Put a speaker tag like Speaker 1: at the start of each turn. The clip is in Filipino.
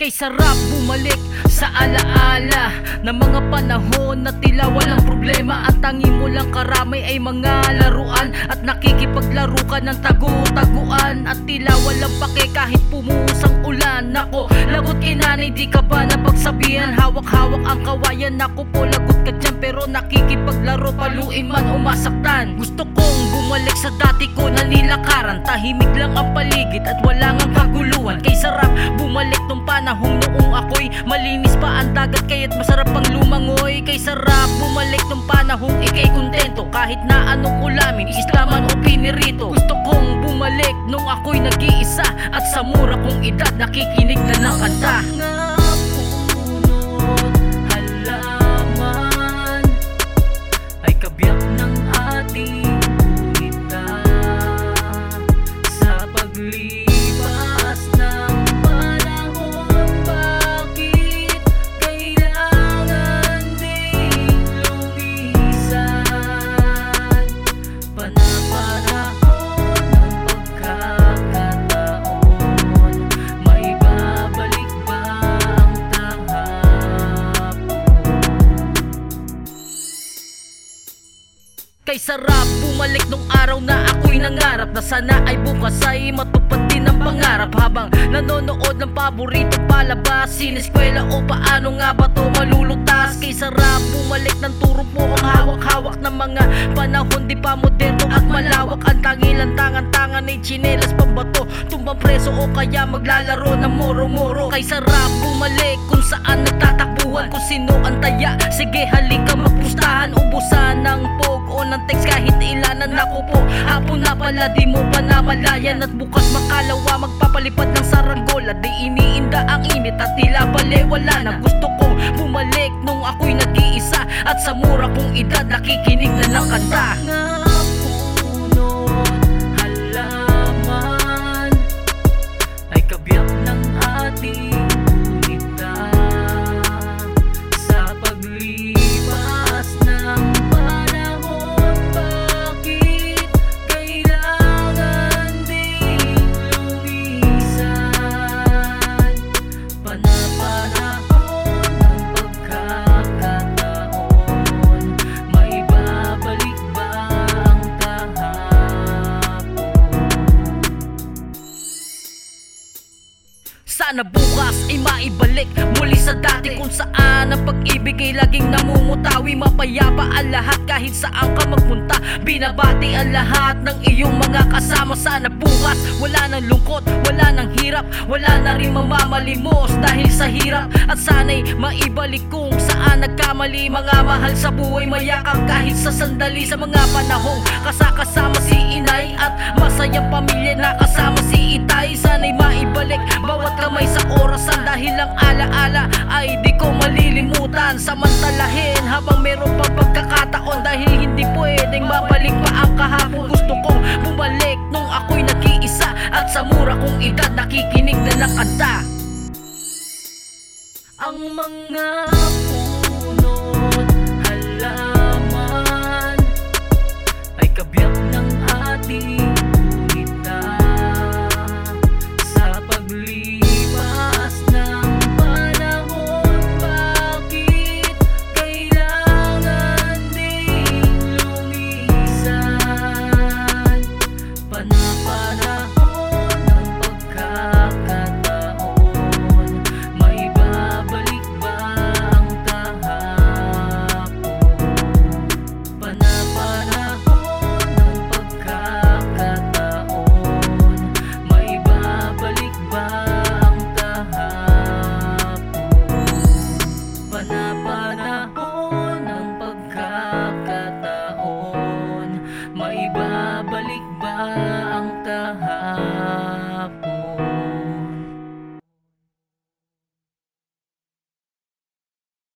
Speaker 1: Kay sarap bumalik sa alaala Ng mga panahon na tila walang problema. At tangi mo lang karamay ay mga laruan At nakikipaglaro ka ng tagu-taguan At tila walang pake kahit pumusang ulan. Nako, lagot inanay di ka ba napagsabihan? Hawak-hawak ang kawayan. Nako po lagot ka dyan pero nakikipaglaro Paluin man umasaktan Gusto kong bumalik sa dati ko na nilakaran. Tahimik lang ang paligid at wala ngang kaguluhan. Kay sarap bumalik nung panahong noong ako'y Malinis pa ang dagat kaya't masarap pang lumangoy. Kay sarap bumalik nung panahong ikay kontento. Kahit na anong ulamin, isla man o pinirito. Gusto kong bumalik nung ako'y nag-iisa At sa mura kong edad nakikinig na ng kanta Kay sarap bumalik nung araw na ako'y nangarap. Na sana ay bukas ay matupad din ang pangarap. Habang nanonood ng paboritong palabas Sineskwela o paano nga ba to malulutas? Kay sarap bumalik ng turo mo ang hawak-hawak ng mga panahon. Di pa moderno at malawak Ang tangilan tangan-tangan ay chinelas pambato Tumbang preso o kaya maglalaro ng moro-moro. Kay sarap bumalik kung saan nagtatakbuhan. Kung sino ang taya Sige halika magpustahan Ubusan ng pog o ilanan ako po Hapon na pala di mo pa namalayan. At bukas makalawa magpapalipad ng saranggola Di iniinda ang init at tila wala na. Gusto kong bumalik nung ako'y nag-iisa. At sa mura kong edad nakikinig na ng kanta Sana bukas ay maibalik muli sa dati kung saan ang pag-ibig ay laging namumutawi. Mapayapa ang lahat kahit saan ka magpunta. Binabati ang lahat ng iyong mga kasama. Sana bukas wala nang lungkot, wala nang hirap Wala na rin mamamalimos dahil sa hirap. At sana'y maibalik kung saan nagkamali. Mga mahal sa buhay mayakap kahit sa sandali. Sa mga panahong kasakasama si inay At masayang pamilya. Na kasama si itay. Sana'y orasan Dahil ang alaala ay di ko malilimutan. Samantalahin habang meron pang pagkakataon Dahil hindi pwedeng mabalik pa ang kahapon. Gusto kong bumalik nung ako'y nag-iisa At sa mura kong edad nakikinig na ng kanta Ang mga punot, halaman Ay kabiyak ng ating